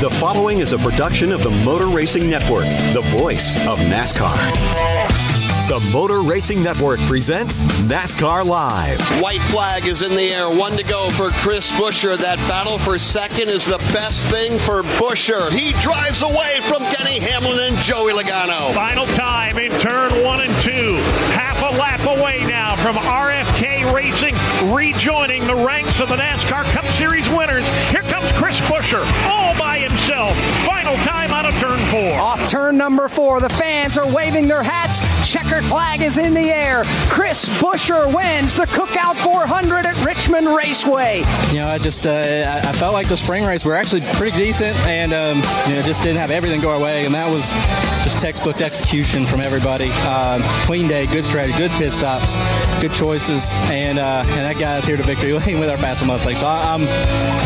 The following is a production of the Motor Racing Network, the voice of NASCAR. The Motor Racing Network presents NASCAR Live. White flag is in the air. One to go for Chris Buescher. That battle for second is the best thing for Buescher. He drives away from Denny Hamlin and Joey Logano. Final time in turn one and two. Half a lap away now from RFK Racing rejoining the ranks of the NASCAR Cup Series winners. Here comes Chris Buescher all oh, Final time out of turn four. Off turn number four, the fans are waving their hats. Checkered flag is in the air. Chris Buescher wins the Cookout 400 at Richmond Raceway. You know, I just uh, I felt like the spring race were actually pretty decent, and um, you know just didn't have everything go our way, and that was just textbook execution from everybody. Um, clean day, good strategy, good pit stops, good choices, and uh, and that guy's here to victory with our Fast Mustang. So I, am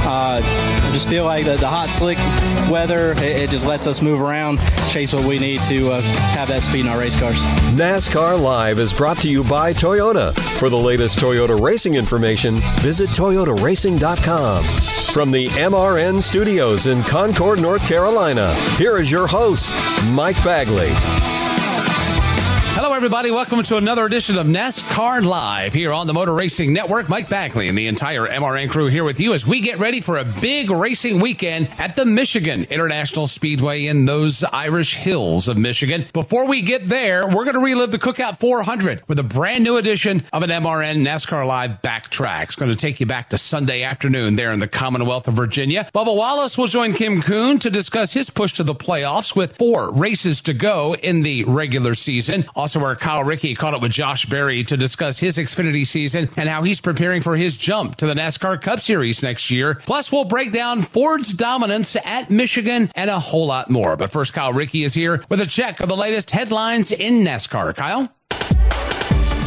uh, just feel like the, the hot slick weather it, it, just lets us move around, chase what we need to uh, have that speed in our race cars. NASCAR Live is brought to you by Toyota. For the latest Toyota racing information, visit toyotaracing.com. From the MRN studios in Concord, North Carolina, here is your host, Mike Bagley. Everybody. Welcome to another edition of NASCAR Live here on the Motor Racing Network. Mike Bagley and the entire MRN crew here with you as we get ready for a big racing weekend at the Michigan International Speedway in those Irish hills of Michigan. Before we get there, we're going to relive the Cookout 400 with a brand new edition of an MRN NASCAR Live backtrack. It's going to take you back to Sunday afternoon there in the Commonwealth of Virginia. Bubba Wallace will join Kim Coon to discuss his push to the playoffs with four races to go in the regular season. Also, where Kyle Rickey caught up with Josh Berry to discuss his Xfinity season and how he's preparing for his jump to the NASCAR Cup Series next year. Plus, we'll break down Ford's dominance at Michigan and a whole lot more. But first, Kyle Rickey is here with a check of the latest headlines in NASCAR. Kyle?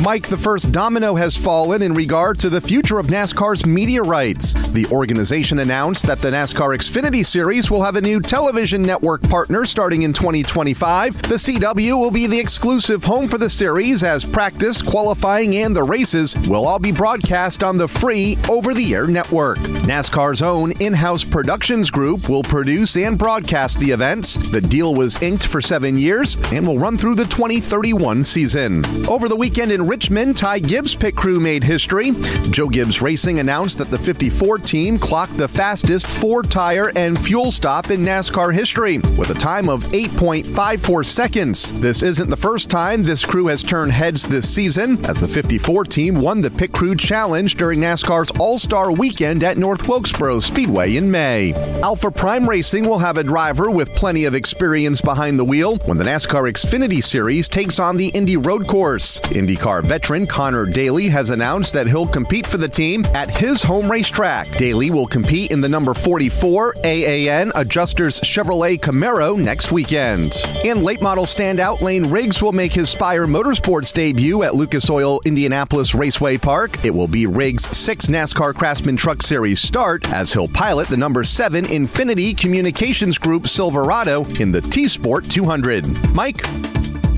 Mike, the first domino has fallen in regard to the future of NASCAR's media rights. The organization announced that the NASCAR Xfinity Series will have a new television network partner starting in 2025. The CW will be the exclusive home for the series as practice, qualifying, and the races will all be broadcast on the free over the air network. NASCAR's own in house productions group will produce and broadcast the events. The deal was inked for seven years and will run through the 2031 season. Over the weekend in Richmond, Ty Gibbs' pit crew made history. Joe Gibbs Racing announced that the 54 team clocked the fastest four tire and fuel stop in NASCAR history with a time of 8.54 seconds. This isn't the first time this crew has turned heads this season, as the 54 team won the Pit Crew Challenge during NASCAR's All Star Weekend at North Wilkesboro Speedway in May. Alpha Prime Racing will have a driver with plenty of experience behind the wheel when the NASCAR Xfinity Series takes on the Indy Road Course. IndyCar veteran Conor Daly has announced that he'll compete for the team at his home racetrack. Daly will compete in the number 44 AAN Adjusters Chevrolet Camaro next weekend. And late model standout Lane Riggs will make his Spire Motorsports debut at Lucas Oil Indianapolis Raceway Park. It will be Riggs' sixth NASCAR Craftsman Truck Series start as he'll pilot the number 7 Infinity Communications Group Silverado in the T Sport 200. Mike?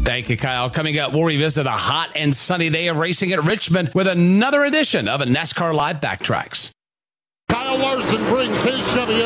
Thank you, Kyle. Coming up, we'll revisit a hot and sunny day of racing at Richmond with another edition of a NASCAR Live Backtracks. Kyle Larson brings his Chevy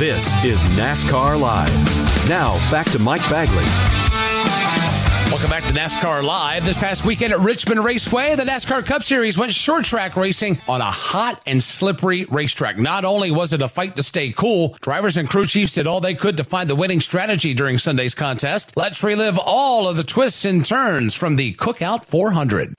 This is NASCAR Live. Now, back to Mike Bagley. Welcome back to NASCAR Live. This past weekend at Richmond Raceway, the NASCAR Cup Series went short track racing on a hot and slippery racetrack. Not only was it a fight to stay cool, drivers and crew chiefs did all they could to find the winning strategy during Sunday's contest. Let's relive all of the twists and turns from the Cookout 400.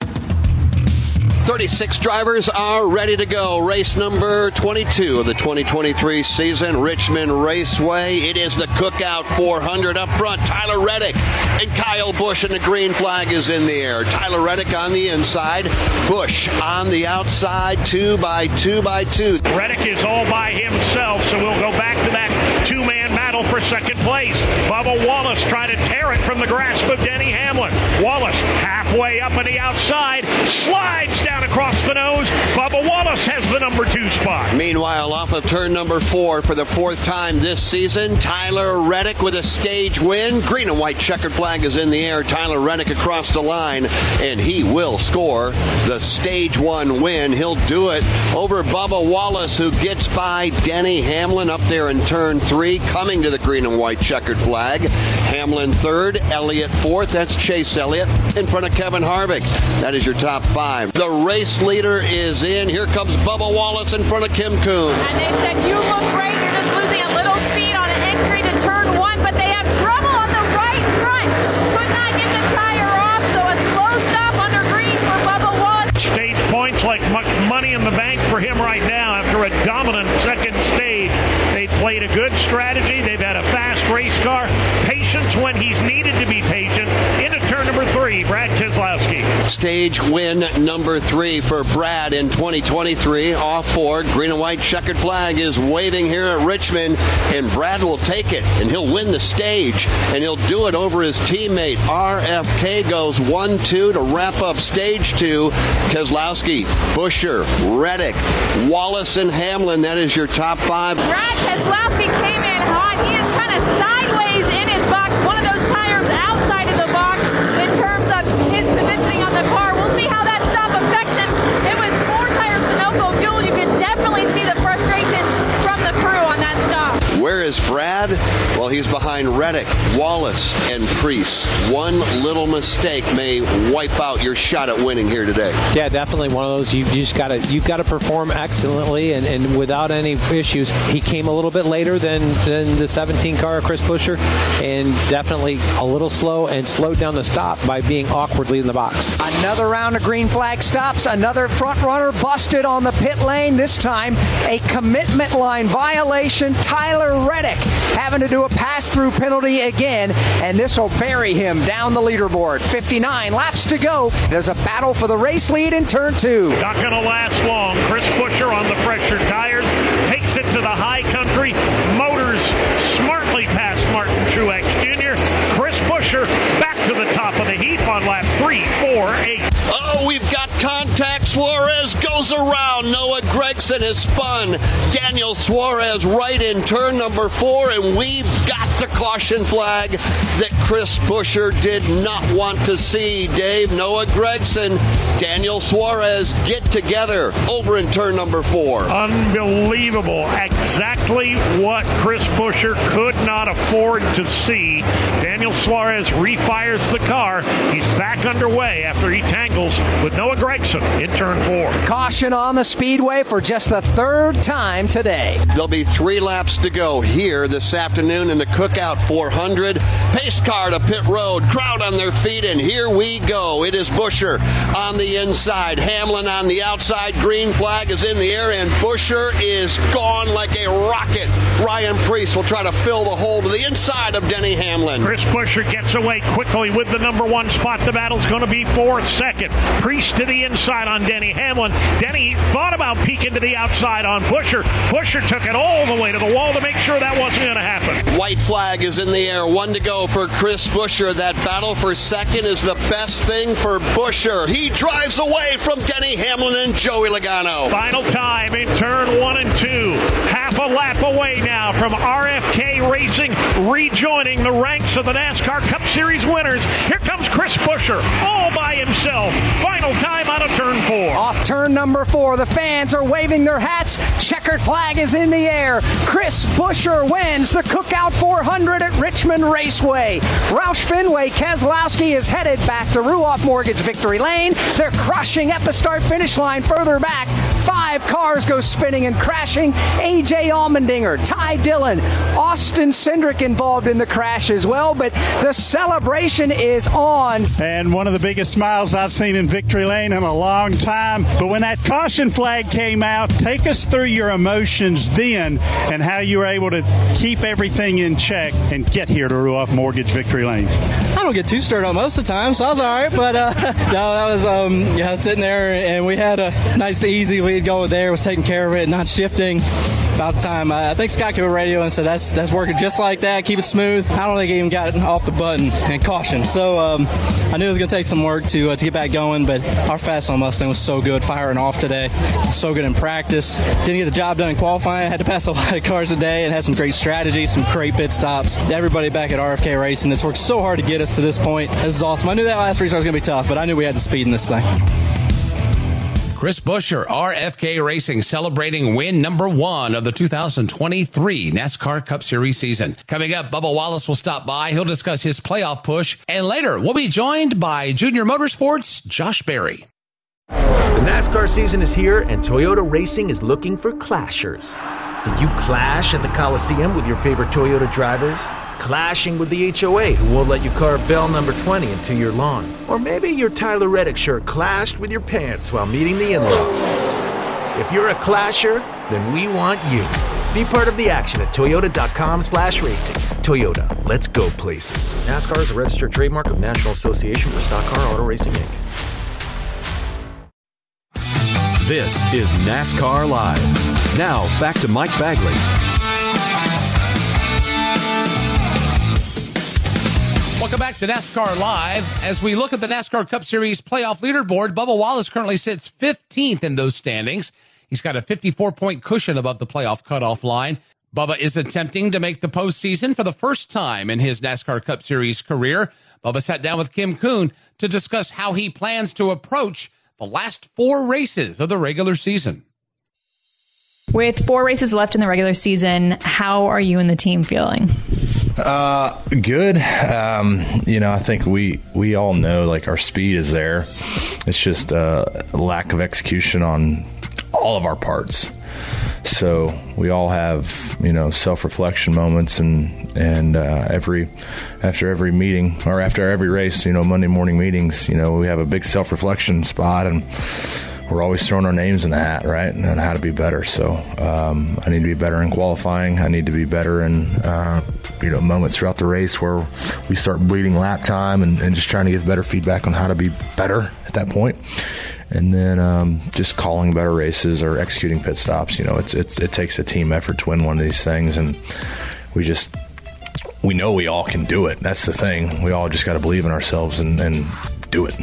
36 drivers are ready to go. Race number 22 of the 2023 season, Richmond Raceway. It is the Cookout 400 up front. Tyler Reddick and Kyle Busch, and the green flag is in the air. Tyler Reddick on the inside, Busch on the outside, two by two by two. Reddick is all by himself, so we'll go back to that two man battle for second place. Bubba Wallace trying to tear it from the grasp of Denny Hamlin. Wallace halfway up on the outside, slides down across the nose. Bubba Wallace has the number two spot. Meanwhile, off of turn number four for the fourth time this season, Tyler Reddick with a stage win. Green and white checkered flag is in the air. Tyler Reddick across the line, and he will score the stage one win. He'll do it over Bubba Wallace, who gets by Denny Hamlin up there in turn three, coming to the green and white checkered flag. Hamlin third, Elliott fourth. That's Chase Elliott in front of Kevin Harvick. That is your top five. The race leader is in. Here comes Bubba Wallace in front of Kim Coon. And they said, You look great. You're just losing a little speed on an entry to turn one, but they have trouble on the right front. Could not get the tire off, so a slow stop under green for Bubba Wallace. Stage points like mu- money in the bank for him right now after a dominant second stage. They played a good strategy. They've had a fast race car. Patience when he's needed to be patient. Into turn number three, Brad Keselowski. Stage win number three for Brad in 2023. Off four, green and white checkered flag is waving here at Richmond, and Brad will take it, and he'll win the stage, and he'll do it over his teammate. RFK goes 1 2 to wrap up stage two. Keselowski, Buescher, Reddick, Wallace, and Hamlin. That is your top five. Brad Keselowski is Brad? Well, he's behind Reddick, Wallace, and Preece. One little mistake may wipe out your shot at winning here today. Yeah, definitely one of those you, you just got to you've got to perform excellently and, and without any issues. He came a little bit later than than the 17 car Chris Buescher, and definitely a little slow and slowed down the stop by being awkwardly in the box. Another round of green flag stops. Another front runner busted on the pit lane. This time, a commitment line violation. Tyler Reddick having to do a pass through penalty again, and this will bury him down the leaderboard. 59 laps to go. There's a battle for the race lead in turn two. Not going to last long. Chris Buescher on the fresher tires takes it to the high country. Motors smartly past Martin Truex Jr. Chris Buescher back to the top of the heap on lap three, four, eight. Oh, we've got contact. Suarez around. Noah Gragson has spun. Daniel Suarez right in turn number four, and we've got the caution flag that Chris Buescher did not want to see. Dave, Noah Gragson, Daniel Suarez get together over in turn number four. Unbelievable. Exactly what Chris Buescher could not afford to see. Daniel Suarez refires the car. He's back underway after he tangles with Noah Gragson in turn four. Caution on the speedway for just the third time today. There'll be three laps to go here this afternoon in the Cookout 400. Pace car to pit road, crowd on their feet, and here we go. It is Buescher on the inside, Hamlin on the outside. Green flag is in the air, and Buescher is gone like a rocket. Ryan Preece will try to fill the hole to the inside of Denny Hamlin. Chris Buescher gets away quickly with the number one spot. The battle's going to be for second. Preece to the inside on Denny Hamlin. Denny thought about peeking to the outside on Buescher. Buescher took it all the way to the wall to make sure that wasn't going to happen. White white flag is in the air. One to go for Chris Buescher. That battle for second is the best thing for Buescher. He drives away from Denny Hamlin and Joey Logano. Final time in turn one and two. Half a lap away now from RFK Racing rejoining the ranks of the NASCAR Cup Series winners. Here comes Chris Buescher all by himself. Final time out of turn four. Off turn number four, the fans are waving their hats. Checkered flag is in the air. Chris Buescher wins the Cookout 400 at Richmond Raceway. Roush Fenway Keselowski is headed back to Ruoff Mortgage Victory Lane. They're crushing at the start finish line further back. Five cars go spinning and crashing. AJ Allmendinger, Ty Dillon, Austin Cindric involved in the crash as well, but the celebration is on. And one of the biggest smiles I've seen in Victory Lane in a long time. But when that caution flag came out, take us through your emotions then and how you were able to keep everything in check and get here to Ruoff Mortgage Victory Lane. I don't get too stirred up most of the time, so I was all right. But uh, no, that was um, yeah, I was sitting there and we had a nice, easy lead going there. Was taking care of it, not shifting. About the time, uh, I think Scott gave a radio and said that's that's working just like that. Keep it smooth. I don't think he even got it off the button and caution. So um, I knew it was going to take some work to uh, to get back going. But our fast on Mustang was so good, firing off today. So good in practice. Didn't get the job done in qualifying. Had to pass a lot of cars today and had some great strategy, some great pit stops. Everybody back at RFK Racing that's worked so hard to get us to this point. This is awesome. I knew that last restart was going to be tough, but I knew we had the speed in this thing. Chris Buescher, RFK Racing, celebrating win number one of the 2023 NASCAR Cup Series season. Coming up, Bubba Wallace will stop by. He'll discuss his playoff push. And later, we'll be joined by Junior Motorsports' Josh Berry. The NASCAR season is here, and Toyota Racing is looking for clashers. Did you clash at the Coliseum with your favorite Toyota drivers? Clashing with the HOA who won't let you carve bell number 20 into your lawn? Or maybe your Tyler Reddick shirt clashed with your pants while meeting the in laws? If you're a clasher, then we want you. Be part of the action at toyota.com slash racing. Toyota, let's go places. NASCAR is a registered trademark of National Association for Stock Car Auto Racing, Inc. This is NASCAR Live. Now, back to Mike Bagley. Welcome back to NASCAR Live. As we look at the NASCAR Cup Series playoff leaderboard, Bubba Wallace currently sits 15th in those standings. He's got a 54 point cushion above the playoff cutoff line. Bubba is attempting to make the postseason for the first time in his NASCAR Cup Series career. Bubba sat down with Kim Coon to discuss how he plans to approach the last four races of the regular season. With four races left in the regular season, how are you and the team feeling? Uh, good. Um, you know, I think we we all know like our speed is there. It's just a lack of execution on all of our parts. So we all have you know self reflection moments, and and uh, every after every meeting or after every race, you know Monday morning meetings, you know we have a big self reflection spot and we're always throwing our names in the hat, right? And how to be better. So um, I need to be better in qualifying. I need to be better in uh, you know moments throughout the race where we start bleeding lap time and, and, just trying to give better feedback on how to be better at that point. And then um, just calling better races or executing pit stops. You know, it's, it's it takes a team effort to win one of these things, and we just we know we all can do it. That's the thing. We all just got to believe in ourselves and, and do it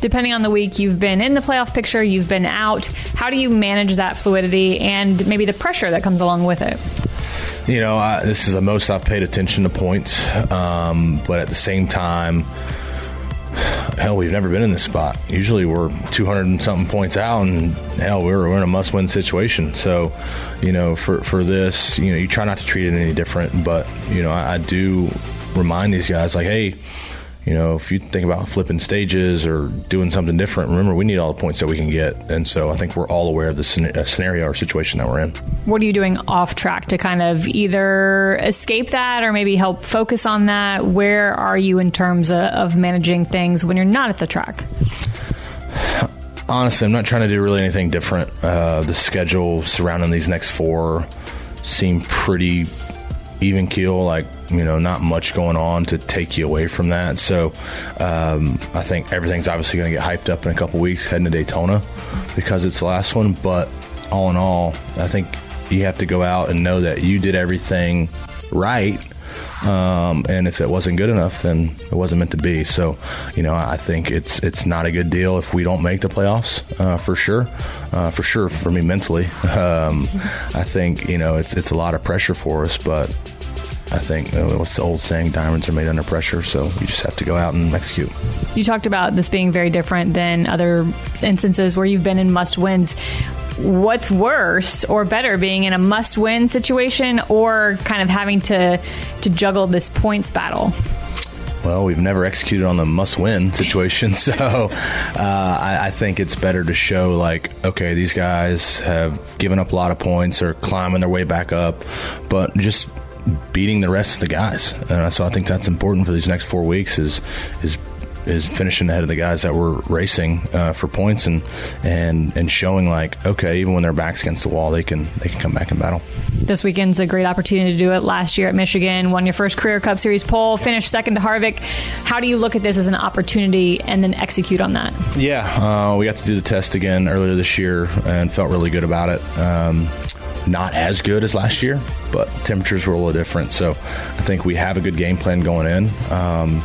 depending on the week, you've been in the playoff picture, you've been out. How do you manage that fluidity and maybe the pressure that comes along with it? You know, I, this is the most I've paid attention to points, um, but at the same time, hell, we've never been in this spot. Usually we're 200 and something points out, and hell, we're, we're in a must win situation. So, you know, for, for this, you know, you try not to treat it any different, but, you know, I, I do remind these guys, like, hey, you know, if you think about flipping stages or doing something different, remember we need all the points that we can get. And so I think we're all aware of the scenario or situation that we're in. What are you doing off track to kind of either escape that or maybe help focus on that? Where are you in terms of, of managing things when you're not at the track? Honestly, I'm not trying to do really anything different. Uh, the schedule surrounding these next four seem pretty even keel, like you know, not much going on to take you away from that. So um, I think everything's obviously going to get hyped up in a couple weeks heading to Daytona because it's the last one. But all in all, I think you have to go out and know that you did everything right um, and if it wasn't good enough, then it wasn't meant to be. So, you know, I think it's it's not a good deal if we don't make the playoffs uh, for sure, uh, for sure for me mentally. Um, I think you know it's it's a lot of pressure for us, but I think what's the old saying? Diamonds are made under pressure. So you just have to go out and execute. You talked about this being very different than other instances where you've been in must wins. What's worse or better, being in a must win situation or kind of having to to juggle this points battle? Well, we've never executed on the must-win situation, so uh, I, I, think it's better to show like, okay, these guys have given up a lot of points or climbing their way back up, but just beating the rest of the guys. Uh, so I think that's important for these next four weeks is is is finishing ahead of the guys that were racing uh, for points and and and showing like okay even when their backs against the wall they can they can come back and battle. This weekend's a great opportunity to do it. Last year at Michigan, won your first career Cup Series pole, finished second to Harvick. How do you look at this as an opportunity and then execute on that? Yeah, uh, we got to do the test again earlier this year and felt really good about it. Um, not as good as last year, but temperatures were a little different. So I think we have a good game plan going in. Um,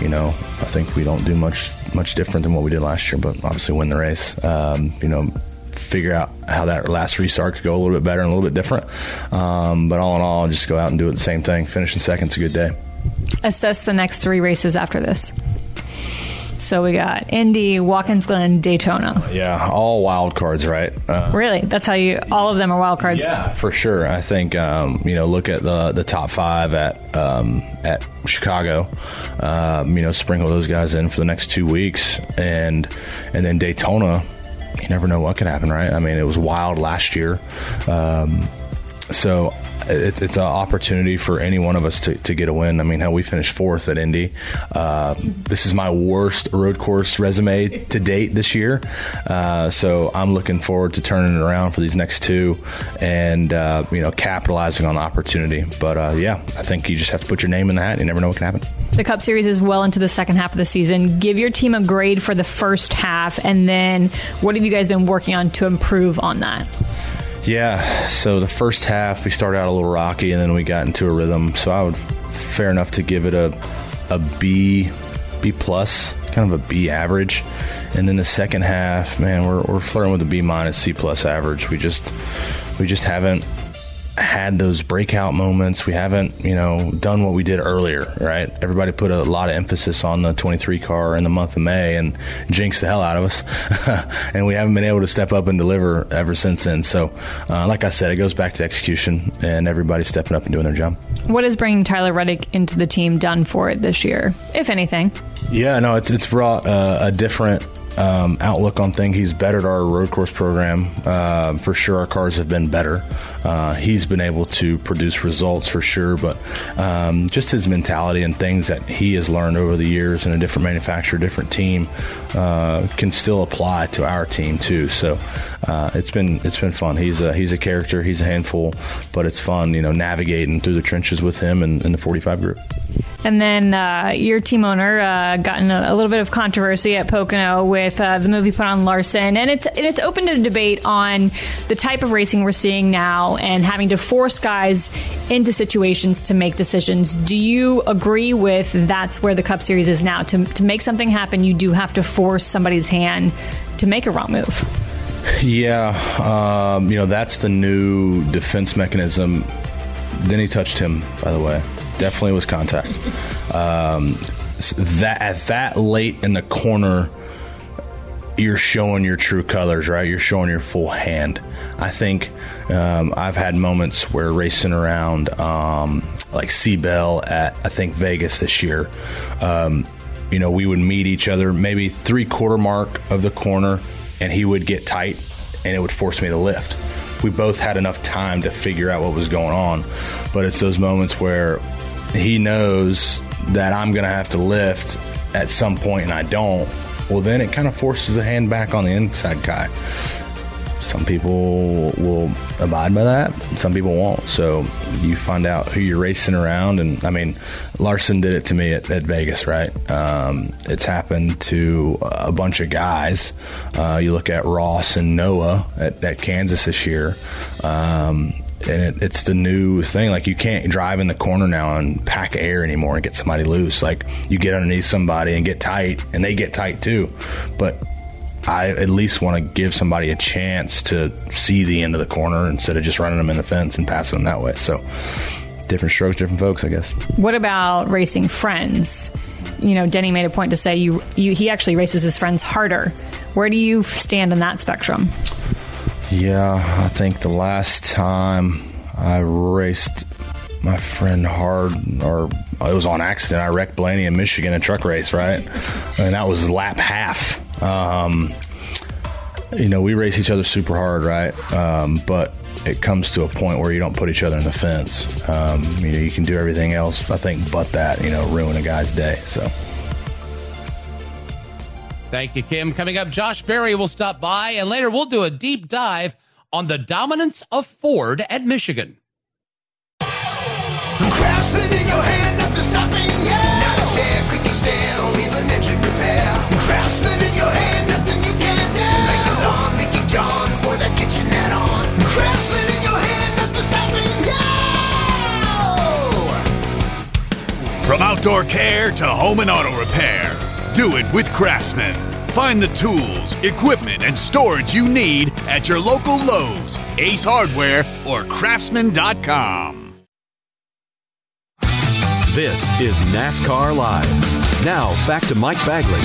you know, I think we don't do much much different than what we did last year, but obviously win the race. Um, you know, figure out how that last restart could go a little bit better and a little bit different. Um, but all in all, just go out and do it the same thing. Finishing second's a good day. Assess the next three races after this. So we got Indy, Watkins Glen, Daytona. Yeah, all wild cards, right? Uh, really? That's how you? All of them are wild cards. Yeah, for sure. I think um, you know, look at the the top five at um, at Chicago. Um, you know, sprinkle those guys in for the next two weeks, and and then Daytona. You never know what could happen, right? I mean, it was wild last year. Um, so it, it's an opportunity for any one of us to, to get a win. I mean, how we finished fourth at Indy. Uh, this is my worst road course resume to date this year. Uh, so I'm looking forward to turning it around for these next two and, uh, you know, capitalizing on the opportunity. But uh, yeah, I think you just have to put your name in the hat. You never know what can happen. The Cup Series is well into the second half of the season. Give your team a grade for the first half, and then what have you guys been working on to improve on that? Yeah, so the first half we started out a little rocky, and then we got into a rhythm. So I would fair enough to give it a a B B plus, kind of a B average. And then the second half, man, we're, we're flirting with a B minus C plus average. We just we just haven't had those breakout moments. We haven't, you know, done what we did earlier, right? Everybody put a lot of emphasis on the 23 car in the month of May and jinxed the hell out of us. and we haven't been able to step up and deliver ever since then. So, uh, like I said, it goes back to execution and everybody stepping up and doing their job. What has bringing Tyler Reddick into the team done for it this year, if anything? Yeah, no, it's, it's brought uh, a different um, outlook on things. He's bettered our road course program. Uh, for sure, our cars have been better. Uh, he's been able to produce results for sure, but um, just his mentality and things that he has learned over the years in a different manufacturer, different team, uh, can still apply to our team too. So uh, it's been it's been fun. He's a he's a character. He's a handful, but it's fun, you know, navigating through the trenches with him and, and the 45 group. And then uh, your team owner uh, got a, a, little bit of controversy at Pocono with uh, the movie put on Larson, and it's and it's open to debate on the type of racing we're seeing now and having to force guys into situations to make decisions. Do you agree with that's where the Cup Series is now? To to make something happen, you do have to force somebody's hand to make a wrong move. Yeah, um, you know that's the new defense mechanism. Then he touched him, by the way definitely was contact. Um, that at that late in the corner, you're showing your true colors, right? You're showing your full hand. I think um, I've had moments where racing around, um, like Seabell at I think Vegas this year. Um, you know, we would meet each other maybe three quarter mark of the corner, and he would get tight, and it would force me to lift. We both had enough time to figure out what was going on, but it's those moments where he knows that I'm going to have to lift at some point and I don't, well, then it kind of forces the hand back on the inside guy. Some people will abide by that, some people won't. So you find out who you're racing around. And I mean, Larson did it to me at, at Vegas, right? Um, it's happened to a bunch of guys. Uh, you look at Ross and Noah at, at Kansas this year. Um, and it, it's the new thing. Like you can't drive in the corner now and pack air anymore and get somebody loose. Like you get underneath somebody and get tight, and they get tight too. But I at least want to give somebody a chance to see the end of the corner instead of just running them in the fence and passing them that way. So different strokes, different folks, I guess. What about racing friends? You know, Denny made a point to say you, you he actually races his friends harder. Where do you stand in that spectrum? Yeah, I think the last time I raced my friend hard, or it was on accident. I wrecked Blaney in Michigan in a truck race, right? And that was lap half. Um, you know, we race each other super hard, right? Um, but it comes to a point where you don't put each other in the fence. Um, you know, you can do everything else, I think, but that, you know, ruin a guy's day. So. Thank you, Kim. Coming up, Josh Berry will stop by, and later we'll do a deep dive on the dominance of Ford at Michigan. Craftsman in your hand, nothing stopping, yeah. Not a chair, quick stand, or even engine repair. Craftsman in your hand, nothing you can't do. Like your lawn, Mickey John, or that kitchen add-on. Craftsman in your hand, nothing stopping, yeah. From outdoor care to home and auto repair, do it with Craftsman. Find the tools, equipment, and storage you need at your local Lowe's, Ace Hardware, or Craftsman.com. This is NASCAR Live. Now, back to Mike Bagley.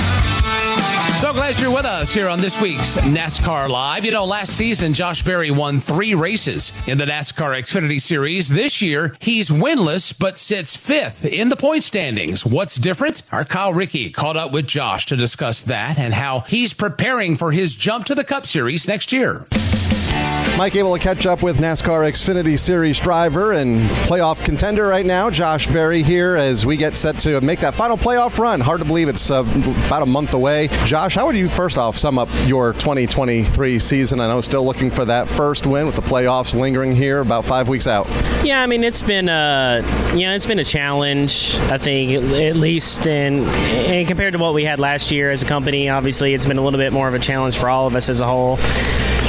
So glad you're with us here on this week's NASCAR Live. You know, last season, Josh Berry won three races in the NASCAR Xfinity Series. This year, he's winless, but sits fifth in the point standings. What's different? Our Kyle Rickey caught up with Josh to discuss that and how he's preparing for his jump to the Cup Series next year. Mike able to catch up with NASCAR Xfinity Series driver and playoff contender right now, Josh Berry here as we get set to make that final playoff run. Hard to believe it's uh, about a month away. Josh, how would you first off sum up your 2023 season? I know still looking for that first win with the playoffs lingering here about five weeks out. Yeah, I mean it's been a yeah it's been a challenge. I think at least in, in compared to what we had last year as a company. Obviously, it's been a little bit more of a challenge for all of us as a whole.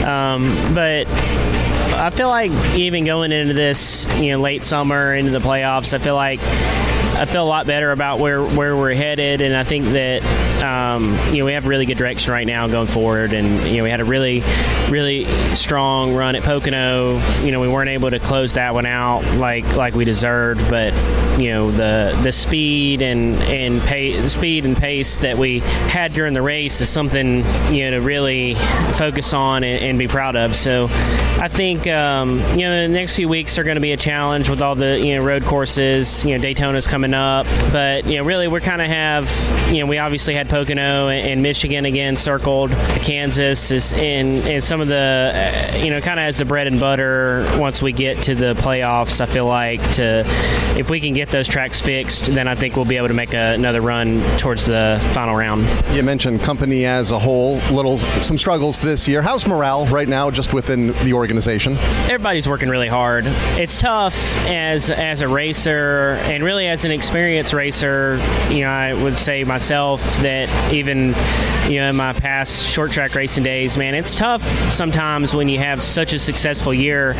Um, but I feel like even going into this, you know, late summer into the playoffs, I feel like I feel a lot better about where, where we're headed, and I think that um, you know we have really good direction right now going forward. And you know we had a really really strong run at Pocono. You know we weren't able to close that one out like like we deserved, but you know the the speed and and speed and pace that we had during the race is something you know to really focus on and, and be proud of. So I think um, you know the next few weeks are going to be a challenge with all the you know road courses. You know Daytona's coming up, but you know really we're kind of have you know we obviously had Pocono and, and Michigan again circled. Kansas is in and some of the uh, you know kind of as the bread and butter once we get to the playoffs. I feel like to if we can get those tracks fixed, then I think we'll be able to make a, another run towards the final round. You mentioned company as a whole, little some struggles this year. How's morale right now, just within the organization? Everybody's working really hard. It's tough as as a racer and really as an experienced racer. You know, I would say myself that even you know in my past short track racing days, man, it's tough sometimes when you have such a successful year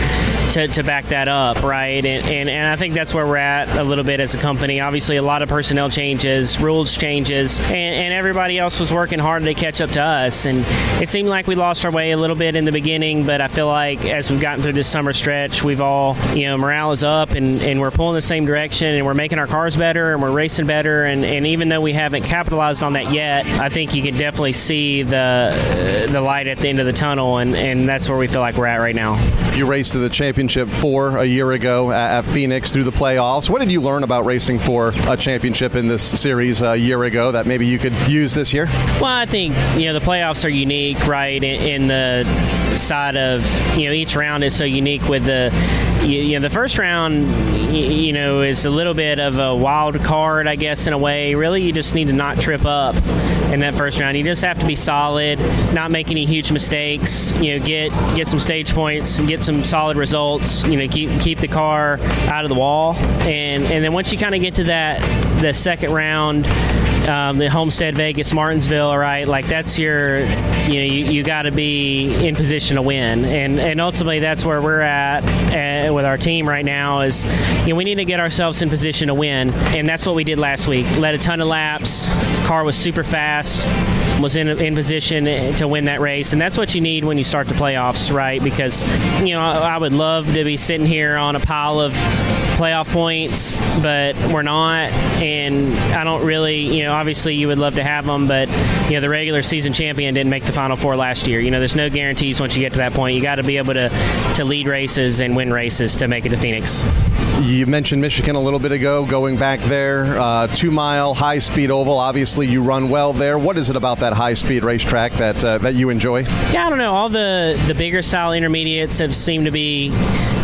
to, to back that up, right? And, and and I think that's where we're at a little bit as a company. Obviously, a lot of personnel changes, rules changes, and, and everybody else was working hard to catch up to us. And it seemed like we lost our way a little bit in the beginning, but I feel like as we've gotten through this summer stretch, we've all, you know, morale is up and, and we're pulling the same direction and we're making our cars better and we're racing better. And, and even though we haven't capitalized on that yet, I think you can definitely see the uh, the light at the end of the tunnel, and, and that's where we feel like we're at right now. You raced to the championship four a year ago at, at Phoenix through the playoffs. What did you learn about racing for a championship in this series a year ago that maybe you could use this year? Well, I think you know the playoffs are unique, right? In, in the side of you know each round is so unique with the you, you know the first round you, know is a little bit of a wild card, I guess, in a way. Really, you just need to not trip up in that first round. You just have to be solid, not make any huge mistakes. You know, get get some stage points, get some solid results. You know, keep keep the car out of the wall, and and then once you kind of get to that the second round um, the Homestead, Vegas, Martinsville, right? Like that's your, you know, you, you got to be in position to win, and and ultimately that's where we're at uh, with our team right now. Is you know we need to get ourselves in position to win, and that's what we did last week. Led a ton of laps. Car was super fast. Was in in position to win that race, and that's what you need when you start the playoffs, right? Because you know I would love to be sitting here on a pile of playoff points, but we're not. And I don't really, you know, obviously you would love to have them, but, you know, the regular season champion didn't make the Final Four last year. You know, there's no guarantees once you get to that point. You got to be able to, to lead races and win races to make it to Phoenix. You mentioned Michigan a little bit ago, going back there, uh, two mile high speed oval. Obviously, you run well there. What is it about that high speed racetrack that uh, that you enjoy? Yeah, I don't know. All the the bigger style intermediates have seemed to be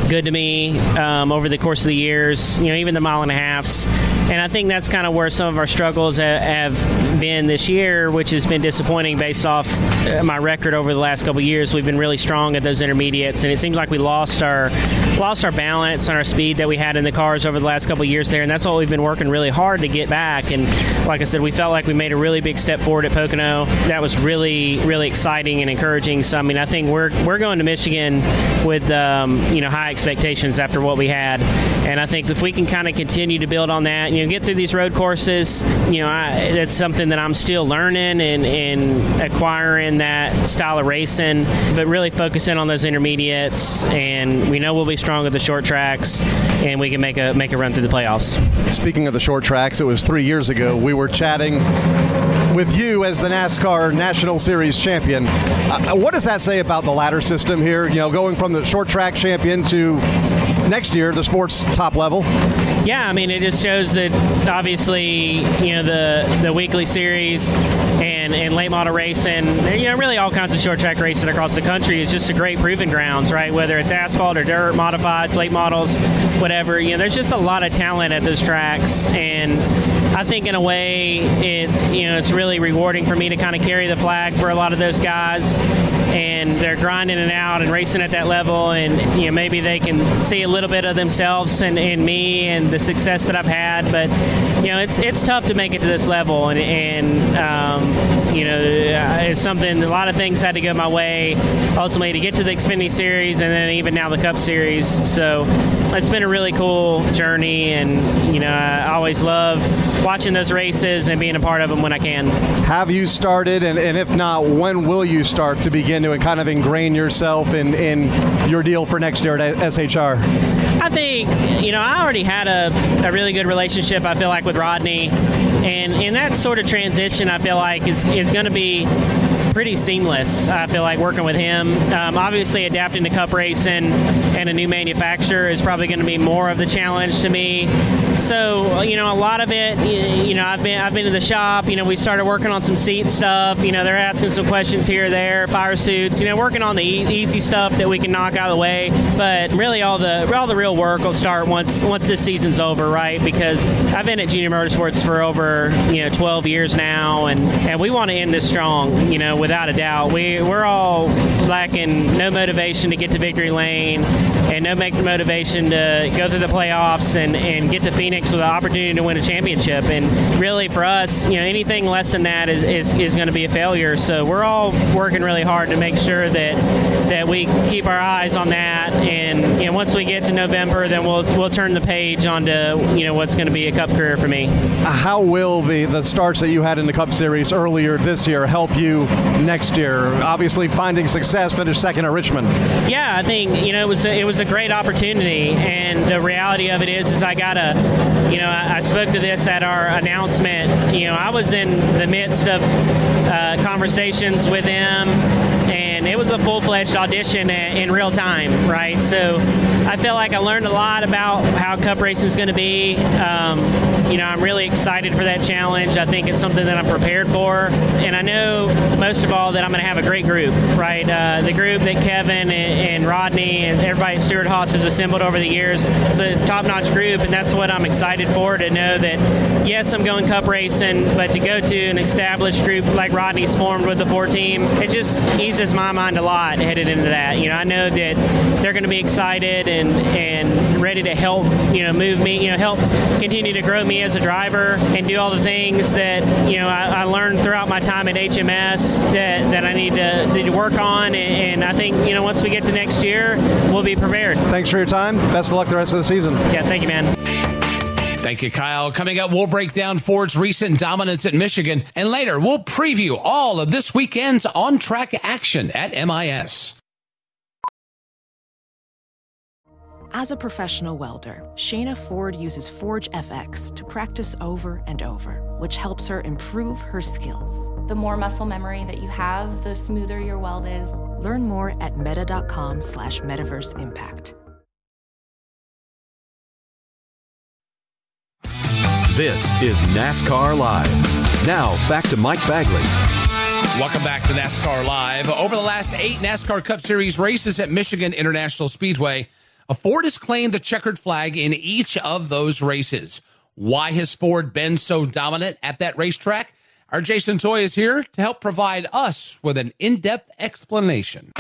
good to me um, over the course of the years. You know, even the mile and a halfs. And I think that's kind of where some of our struggles have been this year, which has been disappointing based off uh, my record over the last couple years. We've been really strong at those intermediates, and it seems like we lost our lost our balance and our speed that we had in the cars over the last couple years there. And that's what we've been working really hard to get back. And like I said, we felt like we made a really big step forward at Pocono. That was really really exciting and encouraging. So I mean, I think we're we're going to Michigan with um, you know high expectations after what we had, and I think if we can kind of continue to build on that, you know, get through these road courses, you know, I, that's something that I'm still learning and, and acquiring that style of racing, but really focusing on those intermediates, and we know we'll be strong at the short tracks, and we can make a make a run through the playoffs. Speaking of the short tracks, it was three years ago. We were chatting with you as the NASCAR National Series champion. Uh, what does that say about the ladder system here? You know, going from the short track champion to next year, the sport's top level. Yeah, I mean, it just shows that obviously, you know, the the weekly series and, and late model racing, you know, really all kinds of short track racing across the country is just a great proving grounds, right? Whether it's asphalt or dirt, modifieds, late models, whatever. You know, there's just a lot of talent at those tracks, and I think in a way, it you know, it's really rewarding for me to kind of carry the flag for a lot of those guys. And they're grinding it out and racing at that level, and you know maybe they can see a little bit of themselves in, in me and the success that I've had. But you know it's it's tough to make it to this level, and, and um, you know uh, it's something. A lot of things had to go my way ultimately to get to the Xfinity Series, and then even now the Cup Series. So it's been a really cool journey, and you know I always love watching those races and being a part of them when I can. Have you started, and, and if not, when will you start to begin to kind of ingrain yourself in, in your deal for next year at SHR? I think you know I already had a, a really good relationship. I feel like with Rodney, and in that sort of transition, I feel like is is going to be pretty seamless. I feel like working with him. Um, obviously, adapting to Cup racing and a new manufacturer is probably going to be more of the challenge to me. So you know, a lot of it, you, know, I've been I've been to the shop. You know, we started working on some seat stuff. You know, they're asking some questions here there, fire suits. You know, working on the e- easy stuff that we can knock out of the way. But really, all the all the real work will start once once this season's over, right? Because I've been at Junior Motorsports for over you know 12 years now, and and we want to end this strong. You know, without a doubt. We we're all lacking no motivation to get to victory lane, and no make motivation to go through the playoffs and and get to Phoenix with an opportunity to win a championship. And really, for us, you know, anything less than that is is, is going to be a failure. So we're all working really hard to make sure that that we keep our eyes on that. And you know, once we get to November, then we'll we'll turn the page onto you know what's going to be a Cup career for me. How will the, the starts that you had in the Cup Series earlier this year help you next year? Obviously, finding success, finish second at Richmond. Yeah, I think you know it was a, it was a great opportunity, and the reality of it is, is I got a, you know, I, I spoke to this at our announcement. You know, I was in the midst of uh, conversations with them, and it was a full fledged audition in, in real time, right? So I feel like I learned a lot about how Cup racing is going to be. Um, you know, I'm really excited for that challenge. I think it's something that I'm prepared for, and I know most of all that I'm going to have a great group, right? Uh, the group that Kevin and, and Rodney and everybody at Stewart Haas has assembled over the years is a top-notch group, and that's what I'm excited for. To know that yes, I'm going Cup racing, but to go to an established group like Rodney's formed with the four team, it just eases my mind a lot headed into that. You know, I know that they're going to be excited and and ready to help you know move me, you know, help continue to grow me as a driver and do all the things that you know I, I learned throughout my time at HMS that, that I need to, need to work on. And, and I think you know once we get to next year, we'll be prepared. Thanks for your time. Best of luck the rest of the season. Yeah, thank you, man. Thank you, Kyle. Coming up, we'll break down Ford's recent dominance at Michigan, and later we'll preview all of this weekend's on track action at MIS. As a professional welder, Shayna Ford uses Forge FX to practice over and over, which helps her improve her skills. The more muscle memory that you have, the smoother your weld is. Learn more at meta.com slash metaverse impact. This is NASCAR Live. Now, back to Mike Bagley. Welcome back to NASCAR Live. Over the last eight NASCAR Cup Series races at Michigan International Speedway, a Ford has claimed the checkered flag in each of those races. Why has Ford been so dominant at that racetrack? Our Jason Toy is here to help provide us with an in depth explanation.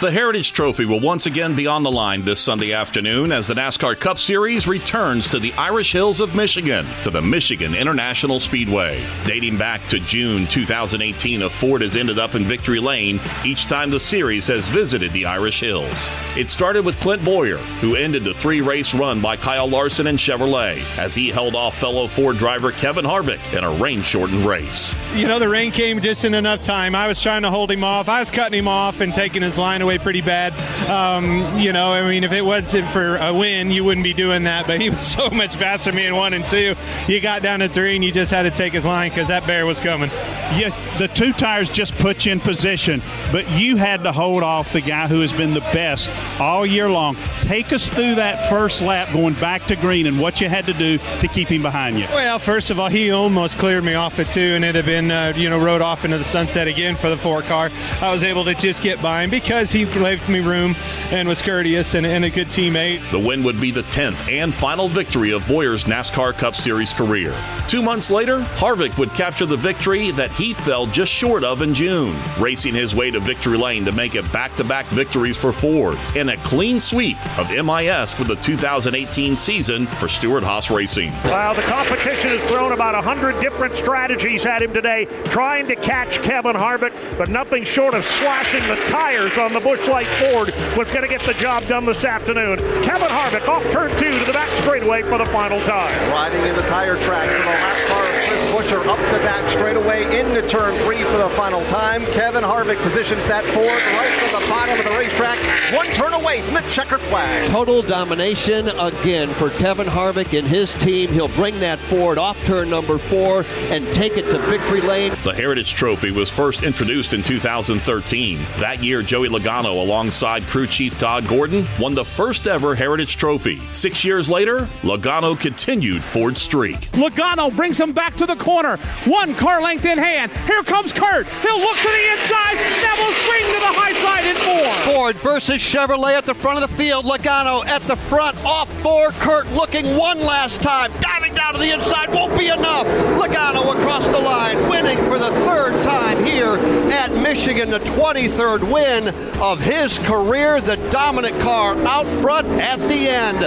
The Heritage Trophy will once again be on the line this Sunday afternoon as the NASCAR Cup Series returns to the Irish Hills of Michigan to the Michigan International Speedway. Dating back to June 2018, a Ford has ended up in victory lane each time the series has visited the Irish Hills. It started with Clint Bowyer, who ended the three race run by Kyle Larson and Chevrolet as he held off fellow Ford driver Kevin Harvick in a rain shortened race. You know, the rain came just in enough time. I was trying to hold him off. I was cutting him off and taking his line away pretty bad. Um, you know, I mean, if it wasn't for a win, you wouldn't be doing that. But he was so much faster than me in one and two. You got down to three, and you just had to take his line because that bear was coming. Yeah, the two tires just put you in position, but you had to hold off the guy who has been the best all year long. Take us through that first lap going back to green and what you had to do to keep him behind you. Well, first of all, he almost cleared me off at two, and it had been, uh, you know, rode off into the sunset again for the four car. I was able to just get by him because he left me room and was courteous and, and a good teammate. The win would be the 10th and final victory of Bowyer's NASCAR Cup Series career. Two months later, Harvick would capture the victory that he fell just short of in June, racing his way to victory lane to make it back to back victories for Ford and a clean sweep of MIS for the 2018 season for Stewart Haas Racing. Well, the competition has thrown about 100 different strategies at him today, trying to catch Kevin Harvick, but nothing short of slashing the tires on the Busch Light Ford was going to get the job done this afternoon. Kevin Harvick off turn two to the back straightaway for the final time. Riding in the tire tracks in the lap car of Chris up the back straightaway into turn three for the final time. Kevin Harvick positions that Ford right to the bottom of the racetrack, one turn away from the checkered flag. Total domination again for Kevin Harvick and his team. He'll bring that Ford off turn number four and take it to victory lane. The Heritage Trophy was first introduced in 2013. That year, Joey Logano, alongside crew chief Todd Gordon, won the first ever Heritage Trophy. Six years later, Logano continued Ford's streak. Logano brings him back to the corner. One car length in hand. Here comes Kurt. He'll look to the inside. That will swing to the high side in four. Ford versus Chevrolet at the front of the field. Logano at the front, off four. Kurt looking one last time. Diving down to the inside won't be enough. Logano across the line, winning for the third time here at Michigan. The 23rd win of his career. The dominant car out front at the end.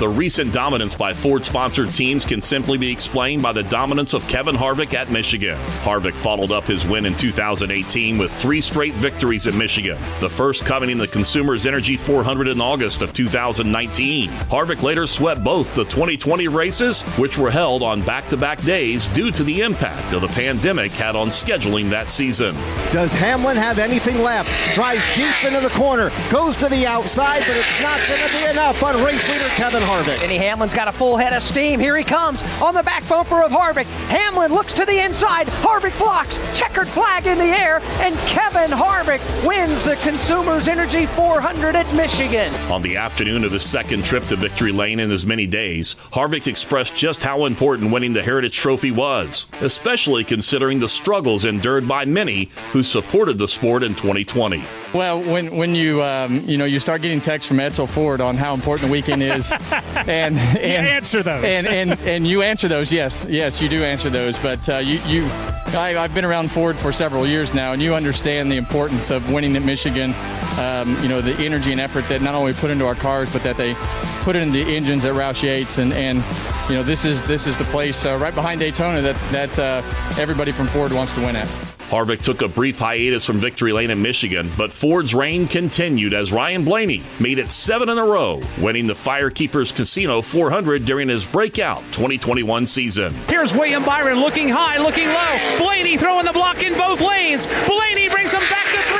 The recent dominance by Ford sponsored teams can simply be explained by the dominance of Kevin Harvick at Michigan. Harvick followed up his win in 2018 with three straight victories at Michigan, the first coming in the Consumers Energy 400 in August of 2019. Harvick later swept both the 2020 races, which were held on back to back days due to the impact of the pandemic had on scheduling that season. Does Hamlin have anything left? Drives deep into the corner, goes to the outside, but it's not going to be enough on race leader Kevin Harvick. Denny Hamlin's got a full head of steam. Here he comes on the back bumper of Harvick. Hamlin looks to the inside. Harvick blocks. Checkered flag in the air, and Kevin Harvick wins the Consumers Energy 400 at Michigan. On the afternoon of the second trip to victory lane in as many days, Harvick expressed just how important winning the Heritage Trophy was, especially considering the struggles endured by many who supported the sport in 2020. Well, when when you um, you know you start getting texts from Edsel Ford on how important the weekend is, and, and answer those. and, and and you answer those. Yes, yes, you do answer those. But uh, you you, I, I've been around Ford for several years now, and you understand the importance of winning at Michigan. Um, you know the energy and effort that not only put into our cars, but that they put into the engines at Roush Yates, and and you know this is this is the place uh, right behind Daytona that that uh, everybody from Ford wants to win at. Harvick took a brief hiatus from victory lane in Michigan, but Ford's reign continued as Ryan Blaney made it seven in a row, winning the Firekeepers Casino 400 during his breakout 2021 season. Here's William Byron looking high, looking low. Blaney throwing the block in both lanes. Blaney brings him back to three.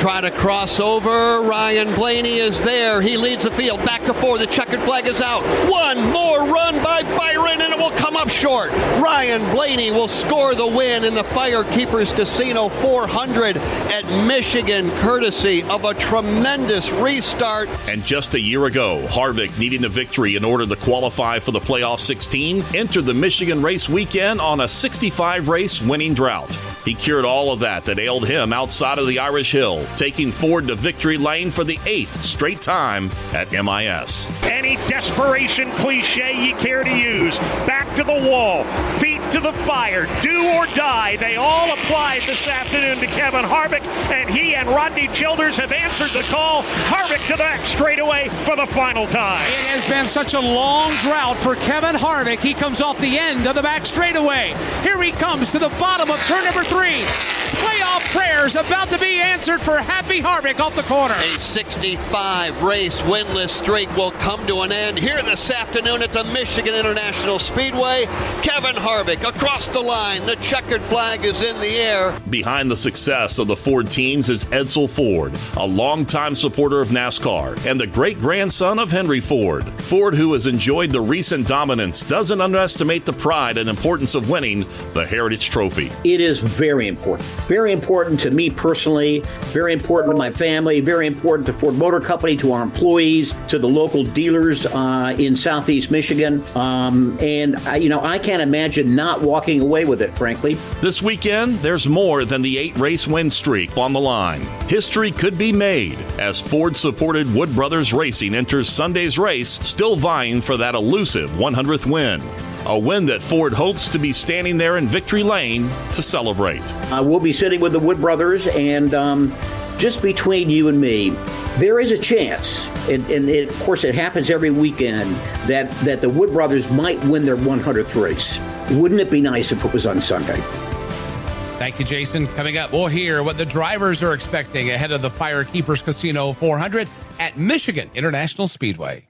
Try to cross over. Ryan Blaney is there. He leads the field back to four. The checkered flag is out. One more run by Byron, and it will come up short. Ryan Blaney will score the win in the Firekeepers Casino 400 at Michigan, courtesy of a tremendous restart. And just a year ago, Harvick, needing the victory in order to qualify for the playoff 16, entered the Michigan race weekend on a 65 race winning drought. He cured all of that that ailed him outside of the Irish Hill, taking Ford to victory lane for the eighth straight time at MIS. Any desperation cliche you care to use. Back to the wall, feet to the fire, do or die. They all applied this afternoon to Kevin Harvick, and he and Rodney Childers have answered the call. Harvick to the back straightaway for the final time. It has been such a long drought for Kevin Harvick. He comes off the end of the back straightaway. Here he comes to the bottom of turn number three. Playoff prayers about to be answered for Happy Harvick off the corner. A 65 race winless streak will come to an end here this afternoon at the Michigan International Speedway. Kevin Harvick across the line. The checkered flag is in the air. Behind the success of the Ford teams is Edsel Ford, a longtime supporter of NASCAR and the great grandson of Henry Ford. Ford, who has enjoyed the recent dominance, doesn't underestimate the pride and importance of winning the Heritage Trophy. It is very important. Very important to me personally, very important to my family, very important to Ford Motor Company, to our employees, to the local dealers uh, in Southeast Michigan. Um, and, I, you know, I can't imagine not walking away with it, frankly. This weekend, there's more than the eight race win streak on the line. History could be made as Ford supported Wood Brothers Racing enters Sunday's race, still vying for that elusive 100th win. A win that Ford hopes to be standing there in victory lane to celebrate. Uh, we'll be sitting with the Wood brothers, and um, just between you and me, there is a chance, and, and it, of course it happens every weekend, that, that the Wood brothers might win their 100th race. Wouldn't it be nice if it was on Sunday? Thank you, Jason. Coming up, we'll hear what the drivers are expecting ahead of the Firekeepers Casino 400 at Michigan International Speedway.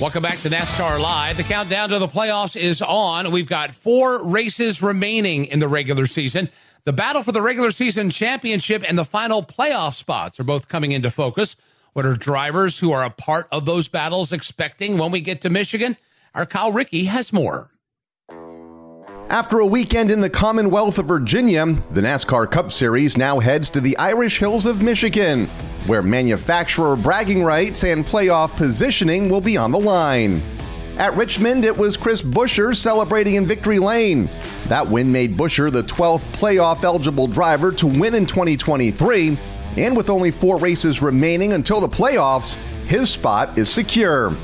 Welcome back to NASCAR Live. The countdown to the playoffs is on. We've got four races remaining in the regular season. The battle for the regular season championship and the final playoff spots are both coming into focus. What are drivers who are a part of those battles expecting when we get to Michigan? Our Kyle Rickey has more. After a weekend in the Commonwealth of Virginia, the NASCAR Cup Series now heads to the Irish Hills of Michigan, where manufacturer bragging rights and playoff positioning will be on the line. At Richmond, it was Chris Buescher celebrating in victory lane. That win made Buescher the 12th playoff eligible driver to win in 2023, and with only four races remaining until the playoffs, his spot is secure.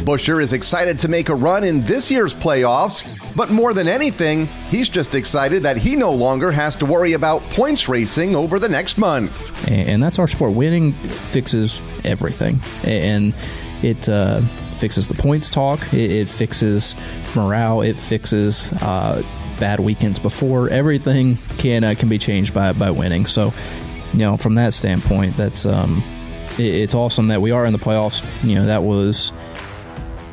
Buescher is excited to make a run in this year's playoffs, but more than anything, he's just excited that he no longer has to worry about points racing over the next month. and that's our sport. Winning fixes everything, and it uh, fixes the points talk. It, it fixes morale. It fixes uh, bad weekends before. Everything can uh, can be changed by by winning. So, you know, from that standpoint, that's um, it, it's awesome that we are in the playoffs. You know, that was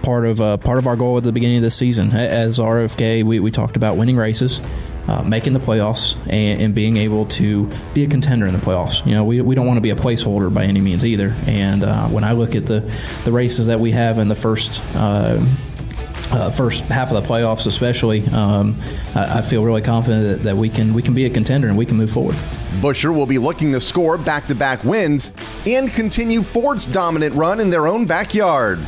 part of uh, part of our goal at the beginning of the season. As RFK, we, we talked about winning races, uh, making the playoffs and, and, being able to be a contender in the playoffs. You know, we, we don't want to be a placeholder by any means either. And uh, when I look at the, the races that we have in the first uh, uh, first half of the playoffs, especially, um, I, I, feel really confident that, that, we can we can be a contender and we can move forward. Buescher will be looking to score back-to-back wins and continue Ford's dominant run in their own backyard.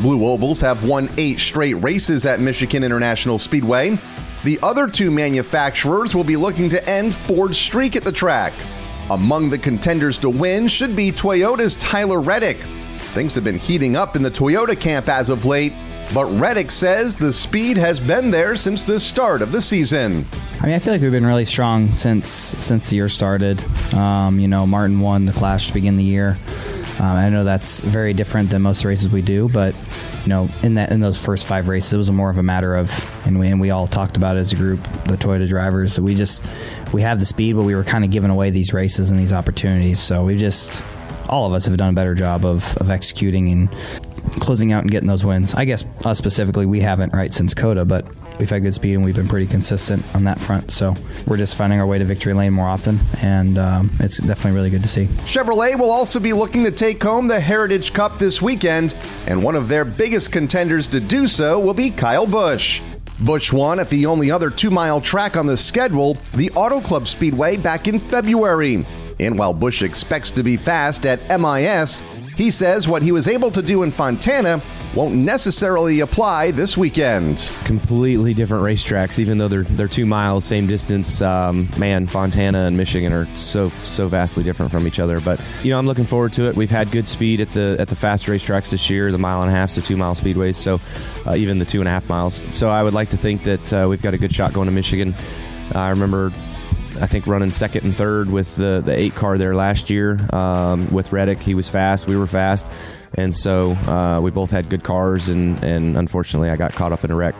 Blue Ovals have won eight straight races at Michigan International Speedway. The other two manufacturers will be looking to end Ford's streak at the track. Among the contenders to win should be Toyota's Tyler Reddick. Things have been heating up in the Toyota camp as of late, but Reddick says the speed has been there since the start of the season. I mean, I feel like we've been really strong since since the year started. Um, you know, Martin won the Clash to begin the year. Um, I know that's very different than most races we do, but you know, in that in those first five races, it was more of a matter of, and we and we all talked about it as a group, the Toyota drivers. That we just we have the speed, but we were kind of giving away these races and these opportunities. So we just all of us have done a better job of, of executing and closing out and getting those wins. I guess us specifically, we haven't right since COTA, but we've had good speed and we've been pretty consistent on that front. So we're just finding our way to victory lane more often, and um, it's definitely really good to see. Chevrolet will also be looking to take home the Heritage Cup this weekend, and one of their biggest contenders to do so will be Kyle Busch. Busch won at the only other two mile track on the schedule, the Auto Club Speedway, back in February. And while Busch expects to be fast at MIS, he says what he was able to do in Fontana won't necessarily apply this weekend. Completely different racetracks, even though they're they're two miles, same distance. Um, man, Fontana and Michigan are so so vastly different from each other. But you know, I'm looking forward to it. We've had good speed at the at the fast racetracks this year, the mile and a half, the two mile speedways, so uh, even the two and a half miles. So I would like to think that uh, we've got a good shot going to Michigan. I remember I think running second and third with the, the eight car there last year um, with Reddick. He was fast, we were fast, and so uh, we both had good cars. And, and unfortunately, I got caught up in a wreck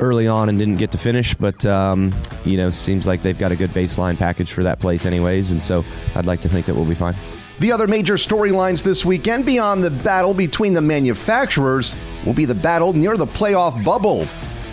early on and didn't get to finish. But um, you know, seems like they've got a good baseline package for that place, anyways. And so I'd like to think that we'll be fine. The other major storylines this weekend beyond the battle between the manufacturers will be the battle near the playoff bubble.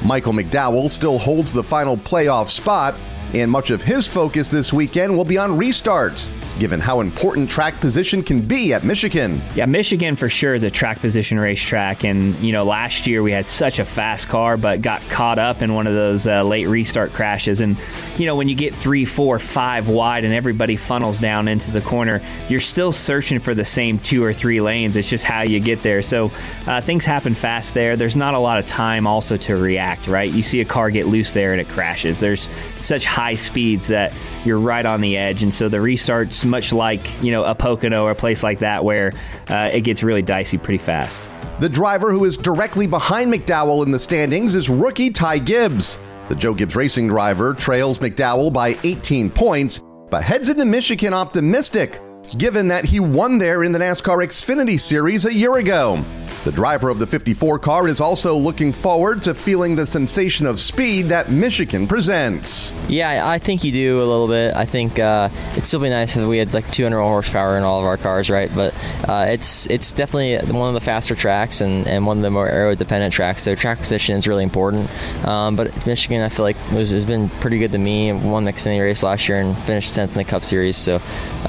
Michael McDowell still holds the final playoff spot, and much of his focus this weekend will be on restarts, given how important track position can be at Michigan. Yeah, Michigan for sure is a track position racetrack. And, you know, last year we had such a fast car, but got caught up in one of those uh, late restart crashes. And, you know, when you get three, four, five wide and everybody funnels down into the corner, you're still searching for the same two or three lanes. It's just how you get there. So uh, things happen fast there. There's not a lot of time also to react, right? You see a car get loose there and it crashes. There's such high speeds that you're right on the edge. And so the restarts much like you know a Pocono or a place like that where uh, it gets really dicey pretty fast. The driver who is directly behind McDowell in the standings is rookie Ty Gibbs. The Joe Gibbs Racing driver trails McDowell by 18 points, but heads into Michigan optimistic given that he won there in the NASCAR Xfinity Series a year ago. The driver of the 54 car is also looking forward to feeling the sensation of speed that Michigan presents. Yeah, I think you do a little bit. I think uh, it'd still be nice if we had like 200 horsepower in all of our cars, right? But uh, it's it's definitely one of the faster tracks and, and one of the more aero dependent tracks. So track position is really important. Um, but Michigan, I feel like was, has been pretty good to me. Won the Xfinity race last year and finished 10th in the Cup Series. So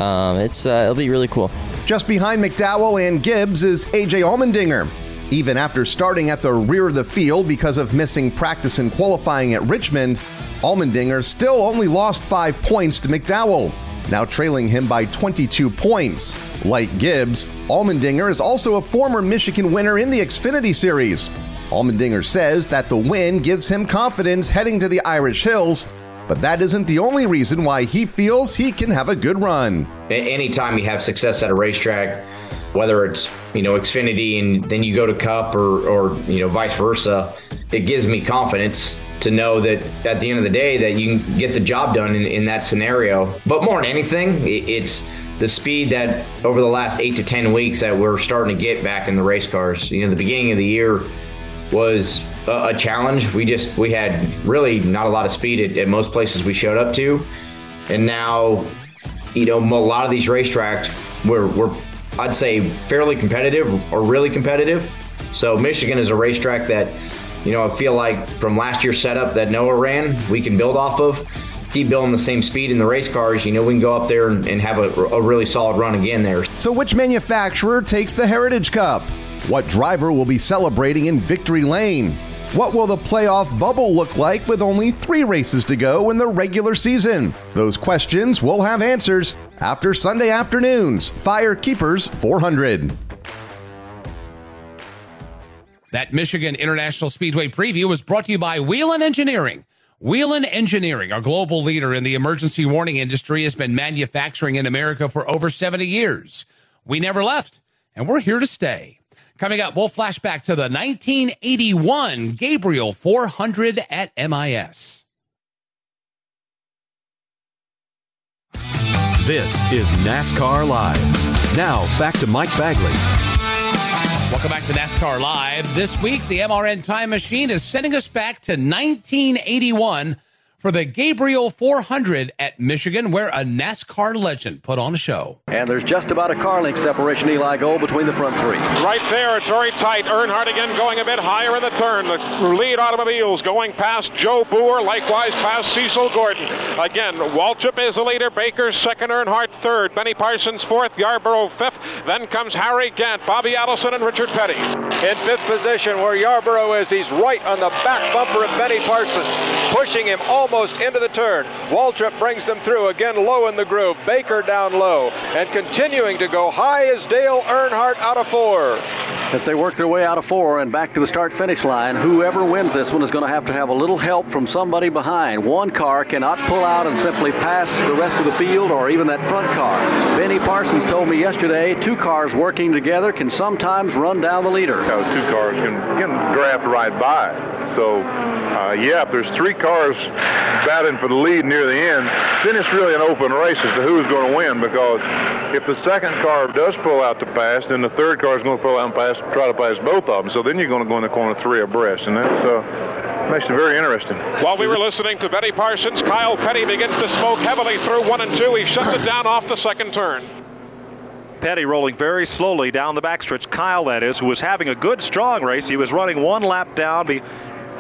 um, it's uh, it'll be really cool. Just behind McDowell and Gibbs is AJ Allmendinger. Even after starting at the rear of the field because of missing practice and qualifying at Richmond, Allmendinger still only lost five points to McDowell, now trailing him by 22 points. Like Gibbs, Allmendinger is also a former Michigan winner in the Xfinity Series. Allmendinger says that the win gives him confidence heading to the Irish Hills but that isn't the only reason why he feels he can have a good run. Anytime you have success at a racetrack, whether it's you know Xfinity and then you go to Cup or or you know vice versa, it gives me confidence to know that at the end of the day that you can get the job done in, in that scenario. But more than anything, it's the speed that over the last eight to ten weeks that we're starting to get back in the race cars. You know, the beginning of the year was a, a challenge. We just we had really not a lot of speed at, at most places we showed up to, and now, you know, a lot of these racetracks we're we're I'd say fairly competitive or really competitive. So Michigan is a racetrack that, you know, I feel like from last year's setup that Noah ran, we can build off of. keep building the same speed in the race cars, you know, we can go up there and, and have a, a really solid run again there. So, which manufacturer takes the Heritage Cup? What driver will be celebrating in Victory Lane? What will the playoff bubble look like with only three races to go in the regular season? Those questions will have answers after Sunday afternoons. Fire Keepers 400. That Michigan International Speedway preview was brought to you by Whelen Engineering. Whelen Engineering, a global leader in the emergency warning industry, has been manufacturing in America for over 70 years. We never left, and we're here to stay. Coming up, we'll flash back to the 1981 Gabriel 400 at MIS. This is NASCAR Live. Now, back to Mike Bagley. Welcome back to NASCAR Live. This week, the MRN Time Machine is sending us back to 1981 for the Gabriel 400 at Michigan, where a NASCAR legend put on a show. And there's just about a car length separation, Eli Gold, between the front three. Right there, it's very tight. Earnhardt again going a bit higher in the turn. The lead automobiles going past Joe Boer, likewise past Cecil Gordon. Again, Waltrip is the leader. Baker second, Earnhardt third. Benny Parsons fourth, Yarborough fifth. Then comes Harry Gant, Bobby Allison, and Richard Petty. In fifth position, where Yarborough is, he's right on the back bumper of Benny Parsons, pushing him almost into the turn. Waltrip brings them through again low in the groove. Baker down low and continuing to go high is Dale Earnhardt out of four. As they work their way out of four and back to the start finish line, whoever wins this one is going to have to have a little help from somebody behind. One car cannot pull out and simply pass the rest of the field or even that front car. Benny Parsons told me yesterday two cars working together can sometimes run down the leader. Those two cars can, can draft right by. So, uh, yeah, if there's three cars battling for the lead near the end, then it's really an open race as to who's going to win because if the second car does pull out to pass, then the third car is going to pull out and pass, try to pass both of them. So then you're going to go in the corner three abreast, and that's uh, makes it very interesting. While we were listening to Benny Parsons, Kyle Petty begins to smoke heavily through one and two. He shuts it down off the second turn. Petty rolling very slowly down the backstretch. Kyle, that is, who was having a good, strong race. He was running one lap down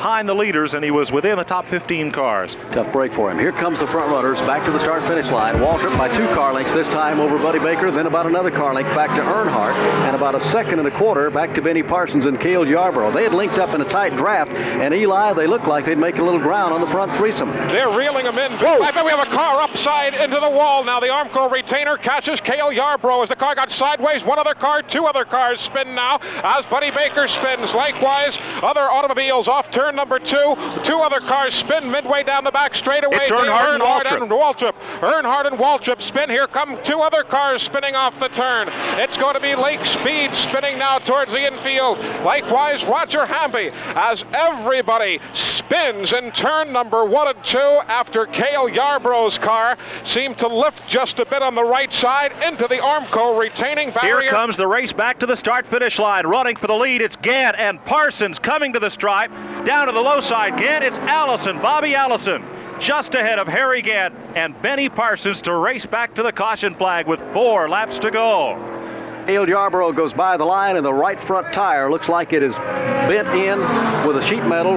behind the leaders, and he was within the top 15 cars. Tough break for him. Here comes the front runners back to the start finish line. Waltrip by two car lengths this time over Buddy Baker, then about another car length back to Earnhardt, and about a second and a quarter back to Benny Parsons and Cale Yarborough. They had linked up in a tight draft, and Eli, they looked like they'd make a little ground on the front threesome. They're reeling them in. Whoa. I bet we have a car upside into the wall now. The Armco retainer catches Cale Yarborough as the car got sideways. One other car, two other cars spin now as Buddy Baker spins. Likewise, other automobiles off turn number two. Two other cars spin midway down the back straightaway. It's Earnhardt, Earnhardt and Waltrip. Earnhardt and Waltrip spin. Here come two other cars spinning off the turn. It's going to be Lake Speed spinning now towards the infield. Likewise, Roger Hamby as everybody spins in turn number one and two after Cale Yarborough's car seemed to lift just a bit on the right side into the Armco retaining barrier. Here comes the race back to the start finish line. Running for the lead, it's Gant and Parsons coming to the stripe. Down to the low side, Gant, it's Allison, Bobby Allison. Just ahead of Harry Gant and Benny Parsons to race back to the caution flag with four laps to go. Cale Yarborough goes by the line, and the right front tire looks like it is bent in with a sheet metal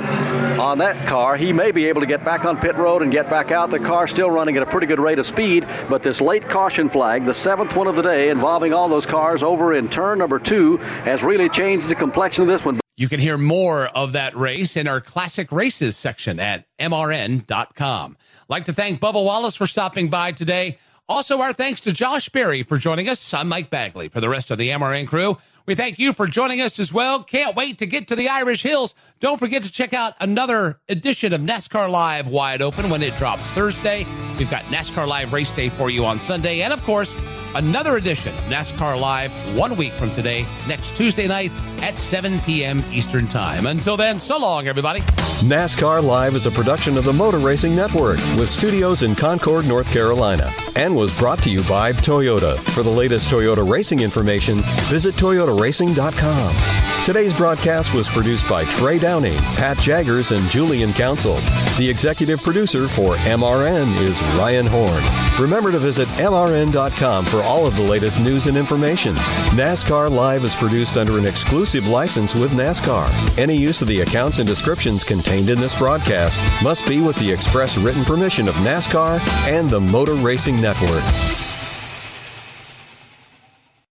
on that car. He may be able to get back on pit road and get back out. The car still running at a pretty good rate of speed, but this late caution flag, the seventh one of the day, involving all those cars over in turn number two, has really changed the complexion of this one. You can hear more of that race in our classic races section at mrn.com. Like to thank Bubba Wallace for stopping by today. Also, our thanks to Josh Berry for joining us. I'm Mike Bagley. For the rest of the MRN crew, we thank you for joining us as well. Can't wait to get to the Irish Hills. Don't forget to check out another edition of NASCAR Live Wide Open when it drops Thursday. We've got NASCAR Live Race Day for you on Sunday. And of course, another edition of NASCAR Live one week from today, next Tuesday night at 7 p.m. Eastern Time. Until then, so long, everybody. NASCAR Live is a production of the Motor Racing Network with studios in Concord, North Carolina, and was brought to you by Toyota. For the latest Toyota racing information, visit toyotaracing.com. Today's broadcast was produced by Trey Downing, Pat Jaggers, and Julian Council. The executive producer for MRN is Ryan Horn. Remember to visit MRN.com for all of the latest news and information. NASCAR Live is produced under an exclusive license with NASCAR. Any use of the accounts and descriptions contained in this broadcast must be with the express written permission of NASCAR and the Motor Racing Network.